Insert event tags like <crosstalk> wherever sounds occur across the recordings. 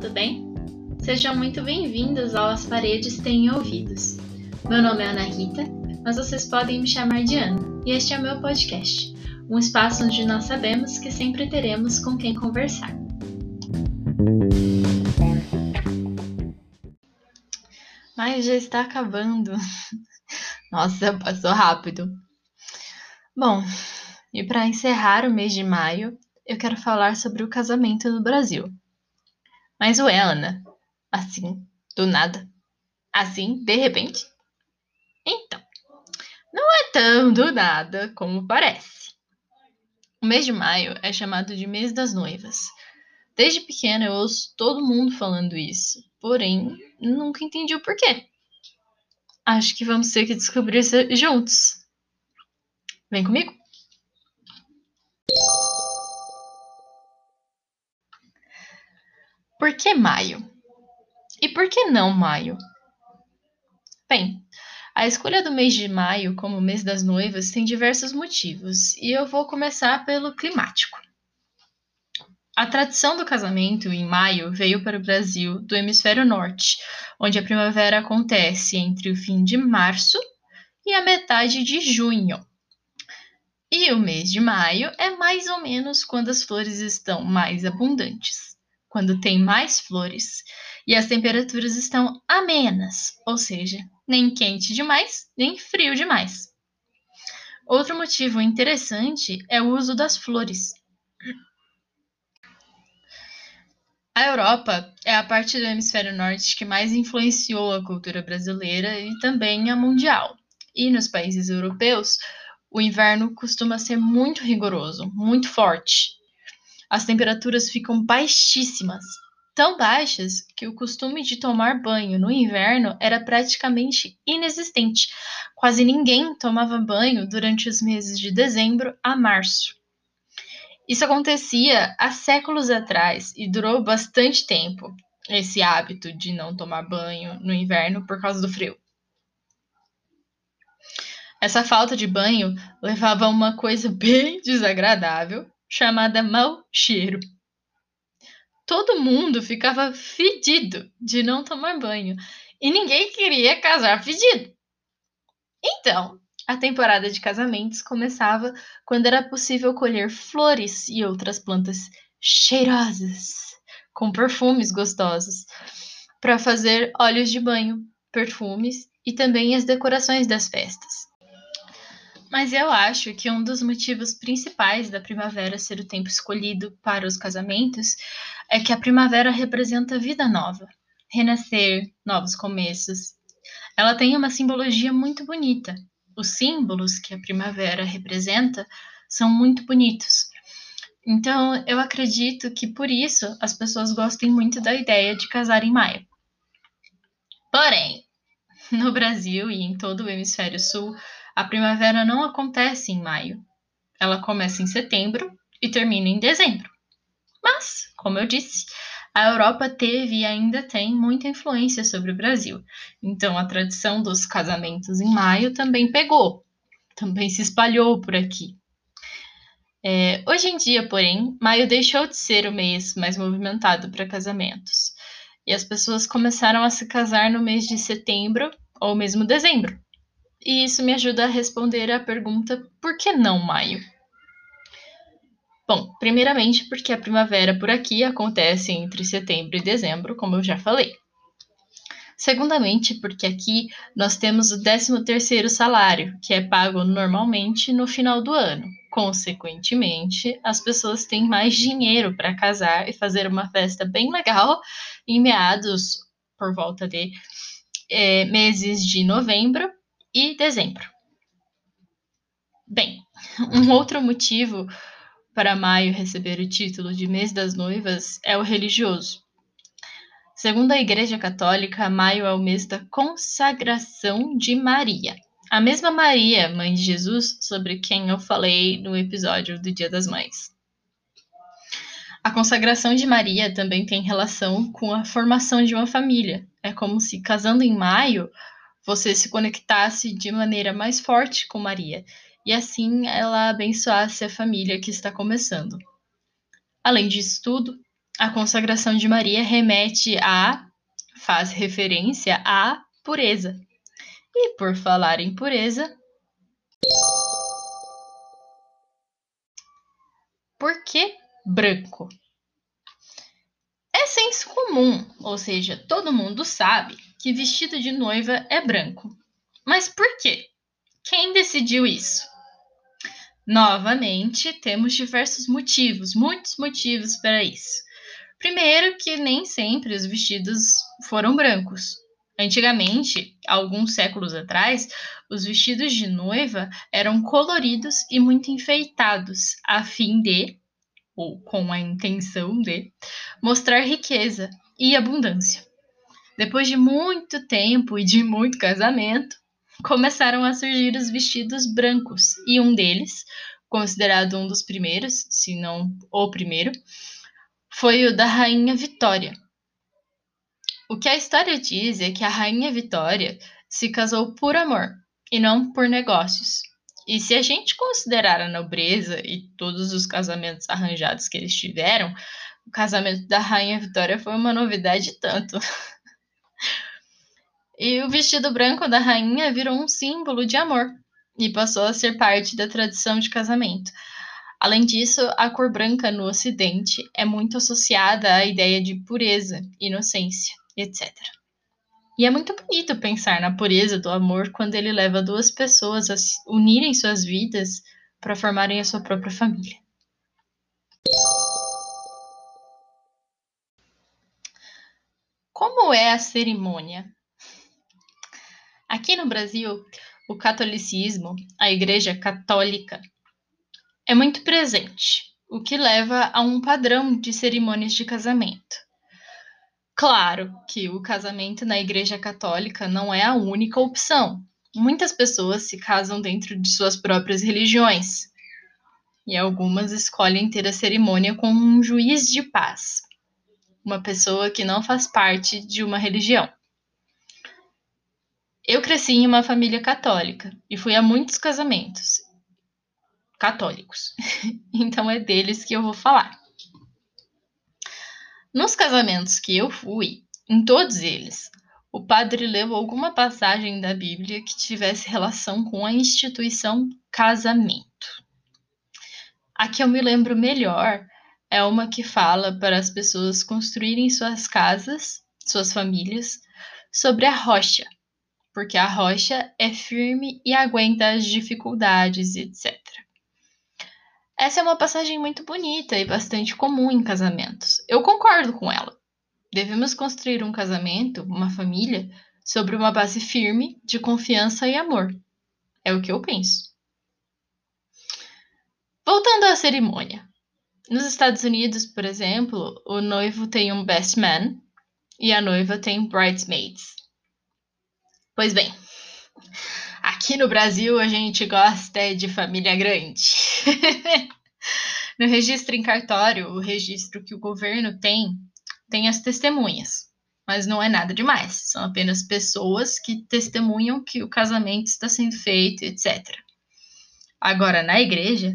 tudo bem? Sejam muito bem-vindos ao As Paredes Têm Ouvidos. Meu nome é Ana Rita, mas vocês podem me chamar de Ana, e este é o meu podcast, um espaço onde nós sabemos que sempre teremos com quem conversar. Mas já está acabando. <laughs> Nossa, passou rápido. Bom, e para encerrar o mês de maio, eu quero falar sobre o casamento no Brasil. Mas ué, Ana, assim, do nada? Assim, de repente? Então, não é tão do nada como parece. O mês de maio é chamado de mês das noivas. Desde pequena eu ouço todo mundo falando isso, porém nunca entendi o porquê. Acho que vamos ter que descobrir isso juntos. Vem comigo? Por que maio? E por que não maio? Bem, a escolha do mês de maio como mês das noivas tem diversos motivos, e eu vou começar pelo climático. A tradição do casamento em maio veio para o Brasil do hemisfério norte, onde a primavera acontece entre o fim de março e a metade de junho. E o mês de maio é mais ou menos quando as flores estão mais abundantes quando tem mais flores e as temperaturas estão amenas, ou seja, nem quente demais, nem frio demais. Outro motivo interessante é o uso das flores. A Europa é a parte do hemisfério norte que mais influenciou a cultura brasileira e também a mundial. E nos países europeus, o inverno costuma ser muito rigoroso, muito forte, as temperaturas ficam baixíssimas, tão baixas que o costume de tomar banho no inverno era praticamente inexistente. Quase ninguém tomava banho durante os meses de dezembro a março. Isso acontecia há séculos atrás e durou bastante tempo, esse hábito de não tomar banho no inverno por causa do frio. Essa falta de banho levava a uma coisa <laughs> bem desagradável, chamada mau cheiro. Todo mundo ficava fedido de não tomar banho e ninguém queria casar fedido. Então, a temporada de casamentos começava quando era possível colher flores e outras plantas cheirosas, com perfumes gostosos, para fazer óleos de banho, perfumes e também as decorações das festas. Mas eu acho que um dos motivos principais da primavera ser o tempo escolhido para os casamentos é que a primavera representa vida nova, renascer, novos começos. Ela tem uma simbologia muito bonita. Os símbolos que a primavera representa são muito bonitos. Então, eu acredito que por isso as pessoas gostem muito da ideia de casar em maio. Porém, <laughs> no Brasil e em todo o hemisfério sul, a primavera não acontece em maio. Ela começa em setembro e termina em dezembro. Mas, como eu disse, a Europa teve e ainda tem muita influência sobre o Brasil. Então, a tradição dos casamentos em maio também pegou, também se espalhou por aqui. É, hoje em dia, porém, maio deixou de ser o mês mais movimentado para casamentos. E as pessoas começaram a se casar no mês de setembro ou mesmo dezembro e isso me ajuda a responder a pergunta por que não maio? Bom, primeiramente porque a primavera por aqui acontece entre setembro e dezembro, como eu já falei. Segundamente, porque aqui nós temos o 13º salário, que é pago normalmente no final do ano. Consequentemente, as pessoas têm mais dinheiro para casar e fazer uma festa bem legal em meados, por volta de é, meses de novembro e dezembro. Bem, <laughs> um outro motivo para maio receber o título de mês das noivas é o religioso. Segundo a Igreja Católica, maio é o mês da consagração de Maria. A mesma Maria, mãe de Jesus, sobre quem eu falei no episódio do Dia das Mães. A consagração de Maria também tem relação com a formação de uma família. É como se, casando em maio, você se conectasse de maneira mais forte com Maria e assim ela abençoasse a família que está começando. Além disso tudo, a consagração de Maria remete a, faz referência à pureza. E por falar em pureza, por que branco? É senso comum, ou seja, todo mundo sabe que vestido de noiva é branco. Mas por quê? Quem decidiu isso? Novamente, temos diversos motivos, muitos motivos para isso. Primeiro, que nem sempre os vestidos foram brancos. Antigamente, alguns séculos atrás, os vestidos de noiva eram coloridos e muito enfeitados, a fim de, ou com a intenção de, mostrar riqueza e abundância. Depois de muito tempo e de muito casamento, começaram a surgir os vestidos brancos, e um deles, considerado um dos primeiros, se não o primeiro, foi o da Rainha Vitória. O que a história diz é que a Rainha Vitória se casou por amor e não por negócios. E se a gente considerar a nobreza e todos os casamentos arranjados que eles tiveram, o casamento da Rainha Vitória foi uma novidade tanto. <laughs> e o vestido branco da rainha virou um símbolo de amor e passou a ser parte da tradição de casamento. Além disso, a cor branca no Ocidente é muito associada à ideia de pureza, inocência, etc. E é muito bonito pensar na pureza do amor quando ele leva duas pessoas a unirem suas vidas para formarem a sua própria família. Como é a cerimônia? Aqui no Brasil, o catolicismo, a Igreja Católica, é muito presente, o que leva a um padrão de cerimônias de casamento. Claro que o casamento na Igreja Católica não é a única opção. Muitas pessoas se casam dentro de suas próprias religiões, e algumas escolhem ter a cerimônia com um juiz de paz, uma pessoa que não faz parte de uma religião. Eu cresci em uma família católica e fui a muitos casamentos católicos. <laughs> então é deles que eu vou falar. Nos casamentos que eu fui, em todos eles, o padre leu alguma passagem da Bíblia que tivesse relação com a instituição casamento. A que eu me lembro melhor é uma que fala para as pessoas construírem suas casas, suas famílias, sobre a rocha, porque a rocha é firme e aguenta as dificuldades, etc. Essa é uma passagem muito bonita e bastante comum em casamentos. Eu concordo com ela. Devemos construir um casamento, uma família, sobre uma base firme de confiança e amor. É o que eu penso. Voltando à cerimônia. Nos Estados Unidos, por exemplo, o noivo tem um best man e a noiva tem bridesmaids. Pois bem, aqui no Brasil a gente gosta de família grande. <laughs> no registro em cartório, o registro que o governo tem, tem as testemunhas. Mas não é nada demais. São apenas pessoas que testemunham que o casamento está sendo feito, etc. Agora, na igreja,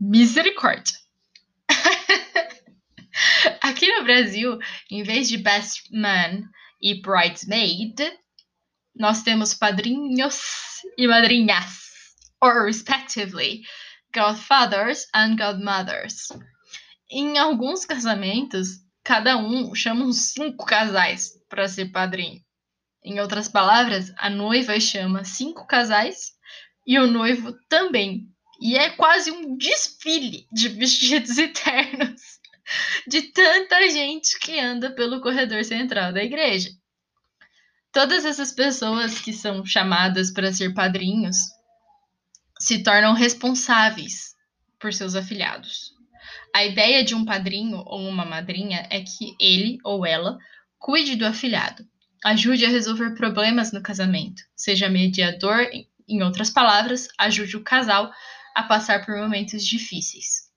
misericórdia. <laughs> Aqui no Brasil, em vez de best man e bridesmaid, nós temos padrinhos e madrinhas, or respectively, godfathers and godmothers. Em alguns casamentos, cada um chama uns cinco casais para ser padrinho. Em outras palavras, a noiva chama cinco casais e o noivo também. E é quase um desfile de vestidos <laughs> eternos de tanta gente que anda pelo corredor central da igreja. Todas essas pessoas que são chamadas para ser padrinhos se tornam responsáveis por seus afilhados. A ideia de um padrinho ou uma madrinha é que ele ou ela cuide do afilhado, ajude a resolver problemas no casamento, seja mediador, em outras palavras, ajude o casal a passar por momentos difíceis.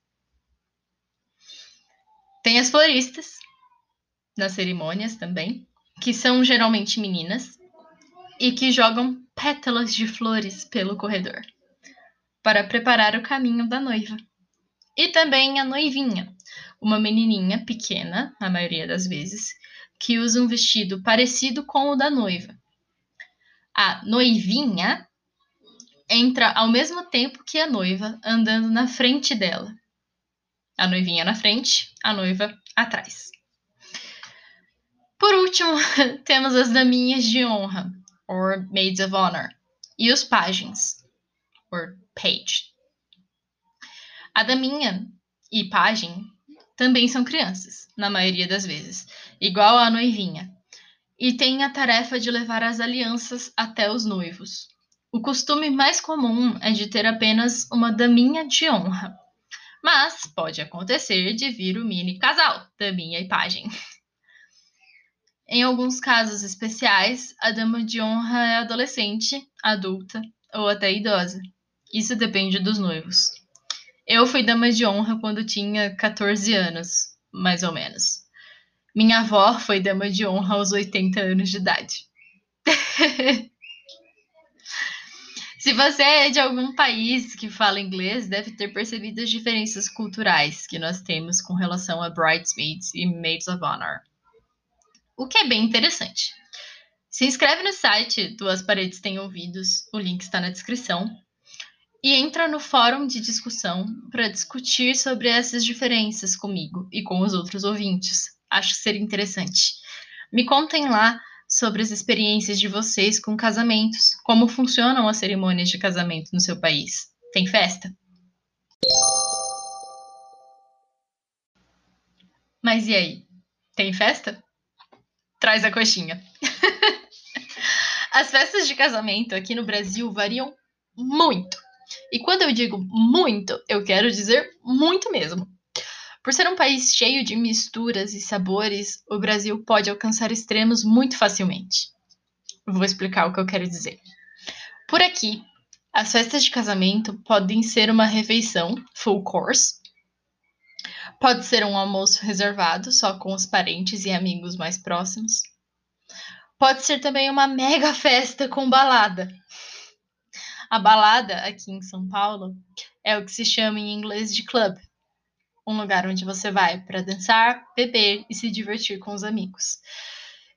Tem as floristas nas cerimônias também, que são geralmente meninas e que jogam pétalas de flores pelo corredor para preparar o caminho da noiva. E também a noivinha, uma menininha pequena, na maioria das vezes, que usa um vestido parecido com o da noiva. A noivinha entra ao mesmo tempo que a noiva, andando na frente dela. A noivinha na frente, a noiva atrás. Por último, <laughs> temos as daminhas de honra, or maids of honor, e os pajens, or page. A daminha e pajem também são crianças, na maioria das vezes, igual a noivinha, e têm a tarefa de levar as alianças até os noivos. O costume mais comum é de ter apenas uma daminha de honra, mas pode acontecer de vir o mini casal, daminha e pajem. <laughs> Em alguns casos especiais, a dama de honra é adolescente, adulta ou até idosa. Isso depende dos noivos. Eu fui dama de honra quando tinha 14 anos, mais ou menos. Minha avó foi dama de honra aos 80 anos de idade. <laughs> Se você é de algum país que fala inglês, deve ter percebido as diferenças culturais que nós temos com relação a bridesmaids e maids of honor. O que é bem interessante. Se inscreve no site Duas Paredes Têm Ouvidos, o link está na descrição, e entra no fórum de discussão para discutir sobre essas diferenças comigo e com os outros ouvintes. Acho que seria interessante. Me contem lá sobre as experiências de vocês com casamentos, como funcionam as cerimônias de casamento no seu país. Tem festa? Mas e aí? Tem festa? Traz a coxinha. <laughs> As festas de casamento aqui no Brasil variam muito. E quando eu digo muito, eu quero dizer muito mesmo. Por ser um país cheio de misturas e sabores, o Brasil pode alcançar extremos muito facilmente. Vou explicar o que eu quero dizer. Por aqui, as festas de casamento podem ser uma refeição full course, pode ser um almoço reservado só com os parentes e amigos mais próximos, pode ser também uma mega festa com balada. A balada aqui em São Paulo é o que se chama em inglês de club, um lugar onde você vai para dançar, beber e se divertir com os amigos.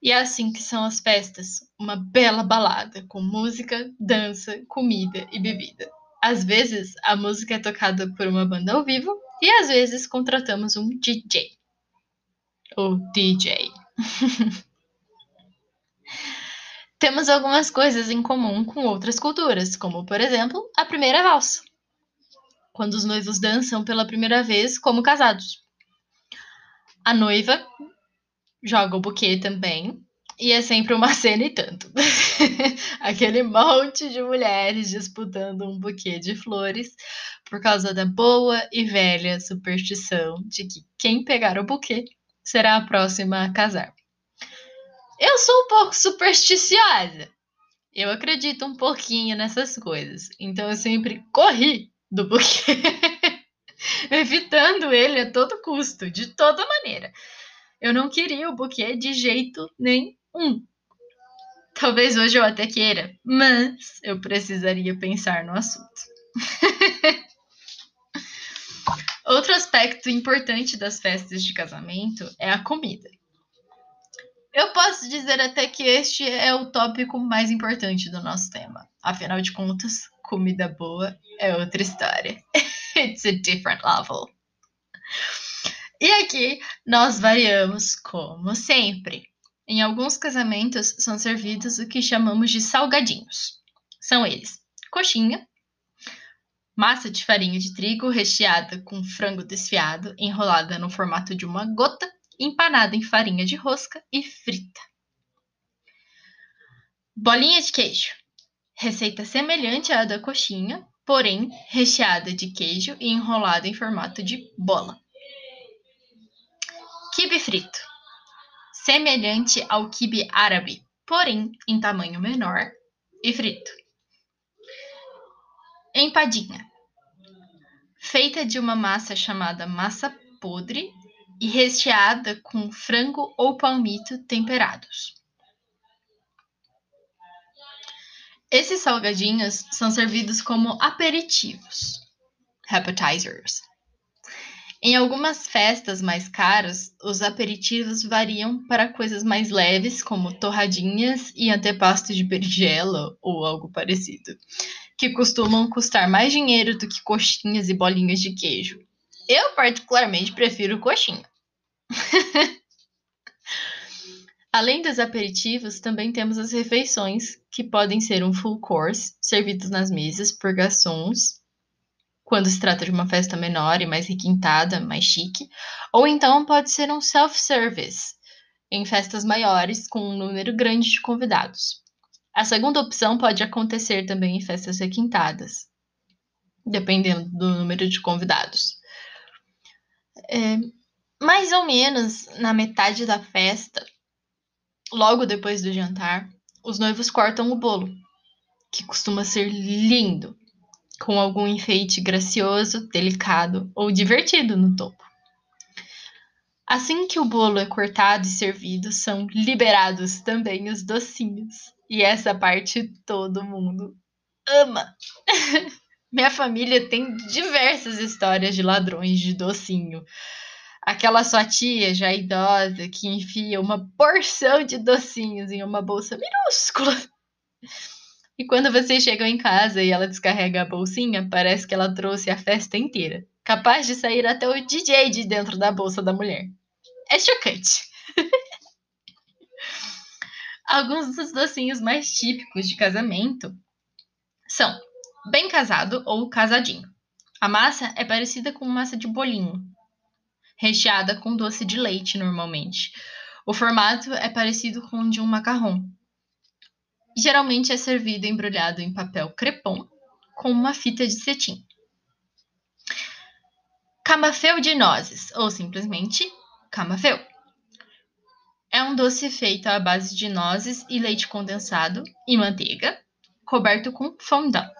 E é assim que são as festas, uma bela balada com música, dança, comida e bebida. Às vezes a música é tocada por uma banda ao vivo e às vezes contratamos um DJ. Ou DJ. <laughs> Temos algumas coisas em comum com outras culturas, como por exemplo a primeira valsa quando os noivos dançam pela primeira vez como casados. A noiva joga o buquê também, e é sempre uma <laughs> cena e tanto. <laughs> Aquele monte de mulheres disputando um buquê de flores por causa da boa e velha superstição de que quem pegar o buquê será a próxima a casar. Eu sou um pouco supersticiosa. Eu acredito um pouquinho nessas coisas. Então eu sempre corri do buquê, <laughs> evitando ele a todo custo, de toda maneira. Eu não queria o buquê de jeito nenhum. Talvez hoje eu até queira, mas eu precisaria pensar no assunto. <laughs> Outro aspecto importante das festas de casamento é a comida. Eu posso dizer até que este é o tópico mais importante do nosso tema. Afinal de contas, comida boa é outra história. <laughs> It's a different level. E aqui nós variamos, como sempre. Em alguns casamentos são servidos o que chamamos de salgadinhos. São eles: coxinha, massa de farinha de trigo recheada com frango desfiado, enrolada no formato de uma gota, empanada em farinha de rosca e frita. Bolinha de queijo, Receita semelhante à da coxinha, porém recheada de queijo e enrolada em formato de bola. Quibe frito. Semelhante ao quibe árabe, porém em tamanho menor e frito. Empadinha. Feita de uma massa chamada massa podre e recheada com frango ou palmito temperados. Esses salgadinhos são servidos como aperitivos, appetizers. Em algumas festas mais caras, os aperitivos variam para coisas mais leves, como torradinhas e antepasto de berinjela ou algo parecido, que costumam custar mais dinheiro do que coxinhas e bolinhas de queijo. Eu, particularmente, prefiro coxinha. <laughs> Além dos aperitivos, também temos as refeições, que podem ser um full course, servidos nas mesas por garçons, quando se trata de uma festa menor e mais requintada, mais chique, ou então pode ser um self-service, em festas maiores com um número grande de convidados. A segunda opção pode acontecer também em festas requintadas, dependendo do número de convidados. É, mais ou menos na metade da festa, logo depois do jantar, os noivos cortam o bolo, que costuma ser lindo, com algum enfeite gracioso, delicado ou divertido no topo. Assim que o bolo é cortado e servido, são liberados também os docinhos. E essa parte todo mundo ama. <laughs> Minha família tem diversas histórias de ladrões de docinho. Aquela sua tia já idosa que enfia uma porção de docinhos em uma bolsa minúscula. E quando vocês chegam em casa e ela descarrega a bolsinha, parece que ela trouxe a festa inteira. Capaz de sair até o DJ de dentro da bolsa da mulher. É chocante. <laughs> Alguns dos docinhos mais típicos de casamento são bem casado ou casadinho. A massa é parecida com massa de bolinho, recheada com doce de leite normalmente. O formato é parecido com o de um macarrão. Geralmente é servido embrulhado em papel crepom com uma fita de cetim. Camafeu de nozes, ou simplesmente camafeu. É um doce feito à base de nozes e leite condensado e manteiga, coberto com fondant.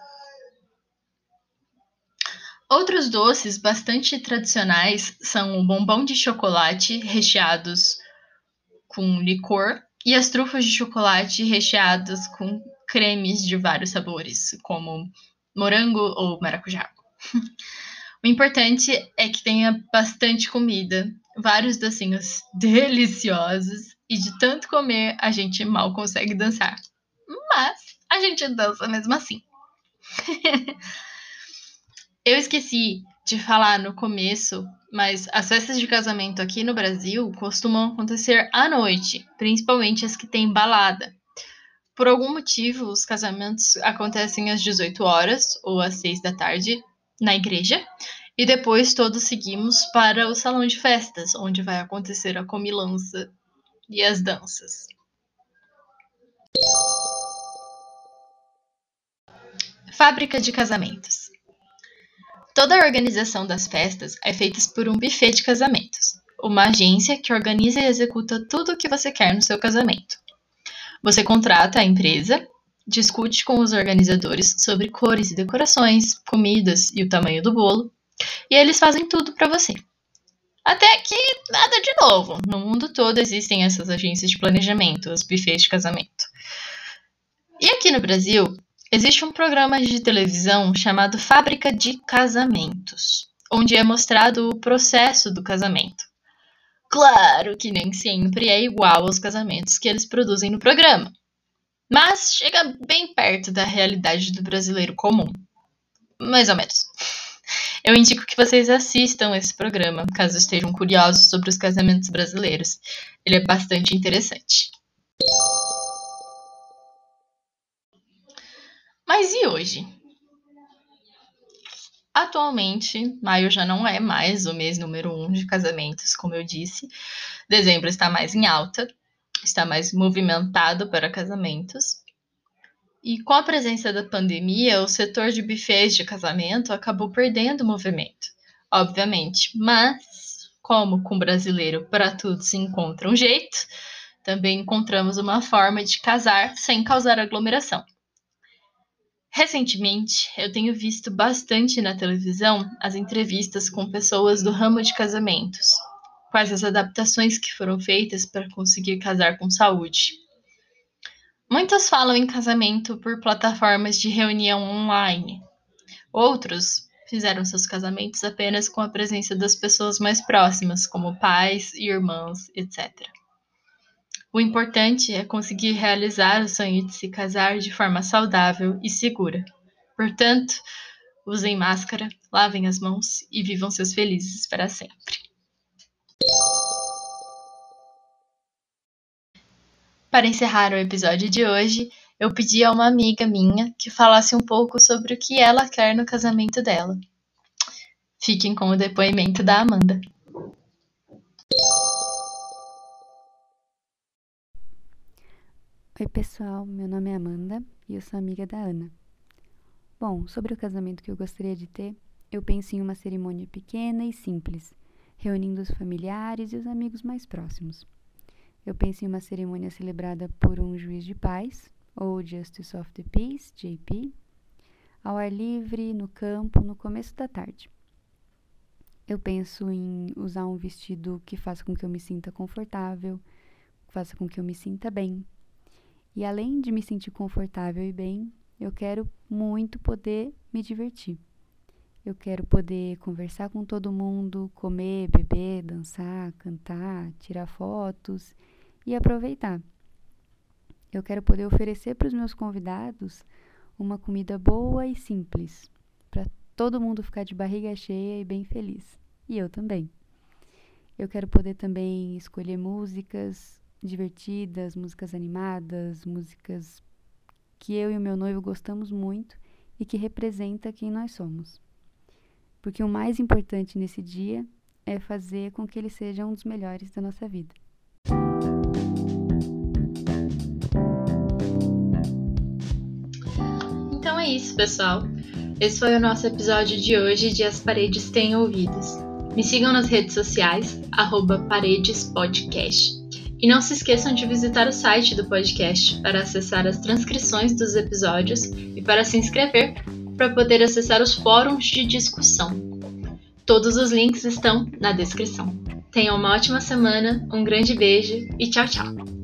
Outros doces bastante tradicionais são o bombom de chocolate recheados com licor e as trufas de chocolate recheadas com cremes de vários sabores, como morango ou maracujá. <laughs> O importante é que tenha bastante comida, vários docinhos deliciosos e de tanto comer a gente mal consegue dançar. Mas a gente dança mesmo assim. <laughs> Eu esqueci de falar no começo, mas as festas de casamento aqui no Brasil costumam acontecer à noite, principalmente as que têm balada. Por algum motivo, os casamentos acontecem às 18 horas ou às 6 da tarde na igreja, e depois todos seguimos para o salão de festas, onde vai acontecer a comilança e as danças. Fábrica de casamentos. Toda a organização das festas é feita por um buffet de casamentos, uma agência que organiza e executa tudo o que você quer no seu casamento. Você contrata a empresa, discute com os organizadores sobre cores e decorações, comidas e o tamanho do bolo, e eles fazem tudo para você. Até que nada de novo. No mundo todo existem essas agências de planejamento, os buffets de casamento. E aqui no Brasil, Existe um programa de televisão chamado Fábrica de Casamentos, onde é mostrado o processo do casamento. Claro que nem sempre é igual aos casamentos que eles produzem no programa, mas chega bem perto da realidade do brasileiro comum. Mais ou menos. Eu indico que vocês assistam esse programa, caso estejam curiosos sobre os casamentos brasileiros. Ele é bastante interessante. Mas e hoje? Atualmente, maio já não é mais o mês número um de casamentos, como eu disse. Dezembro está mais em alta, está mais movimentado para casamentos. E com a presença da pandemia, o setor de buffets de casamento acabou perdendo movimento, obviamente. Mas, como com brasileiro para tudo se encontra um jeito, também encontramos uma forma de casar sem causar aglomeração. Recentemente, eu tenho visto bastante na televisão as entrevistas com pessoas do ramo de casamentos, quais as adaptações que foram feitas para conseguir casar com saúde. Muitos falam em casamento por plataformas de reunião online. Outros fizeram seus casamentos apenas com a presença das pessoas mais próximas, como pais, irmãos, etc. O importante é conseguir realizar o sonho de se casar de forma saudável e segura. Portanto, usem máscara, lavem as mãos e vivam seus felizes para sempre. Para encerrar o episódio de hoje, eu pedi a uma amiga minha que falasse um pouco sobre o que ela quer no casamento dela. Fiquem com o depoimento da Amanda. Oi, pessoal, meu nome é Amanda e eu sou amiga da Ana. Bom, sobre o casamento que eu gostaria de ter, eu penso em uma cerimônia pequena e simples, reunindo os familiares e os amigos mais próximos. Eu penso em uma cerimônia celebrada por um juiz de paz, ou Justice of the Peace, JP, ao ar livre, no campo, no começo da tarde. Eu penso em usar um vestido que faça com que eu me sinta confortável, faça com que eu me sinta bem. E além de me sentir confortável e bem, eu quero muito poder me divertir. Eu quero poder conversar com todo mundo, comer, beber, dançar, cantar, tirar fotos e aproveitar. Eu quero poder oferecer para os meus convidados uma comida boa e simples, para todo mundo ficar de barriga cheia e bem feliz. E eu também. Eu quero poder também escolher músicas divertidas, músicas animadas, músicas que eu e o meu noivo gostamos muito e que representa quem nós somos. Porque o mais importante nesse dia é fazer com que ele seja um dos melhores da nossa vida. Então é isso, pessoal. Esse foi o nosso episódio de hoje de As Paredes Têm Ouvidos. Me sigam nas redes sociais, paredespodcast. E não se esqueçam de visitar o site do podcast para acessar as transcrições dos episódios e para se inscrever para poder acessar os fóruns de discussão. Todos os links estão na descrição. Tenham uma ótima semana, um grande beijo e tchau, tchau!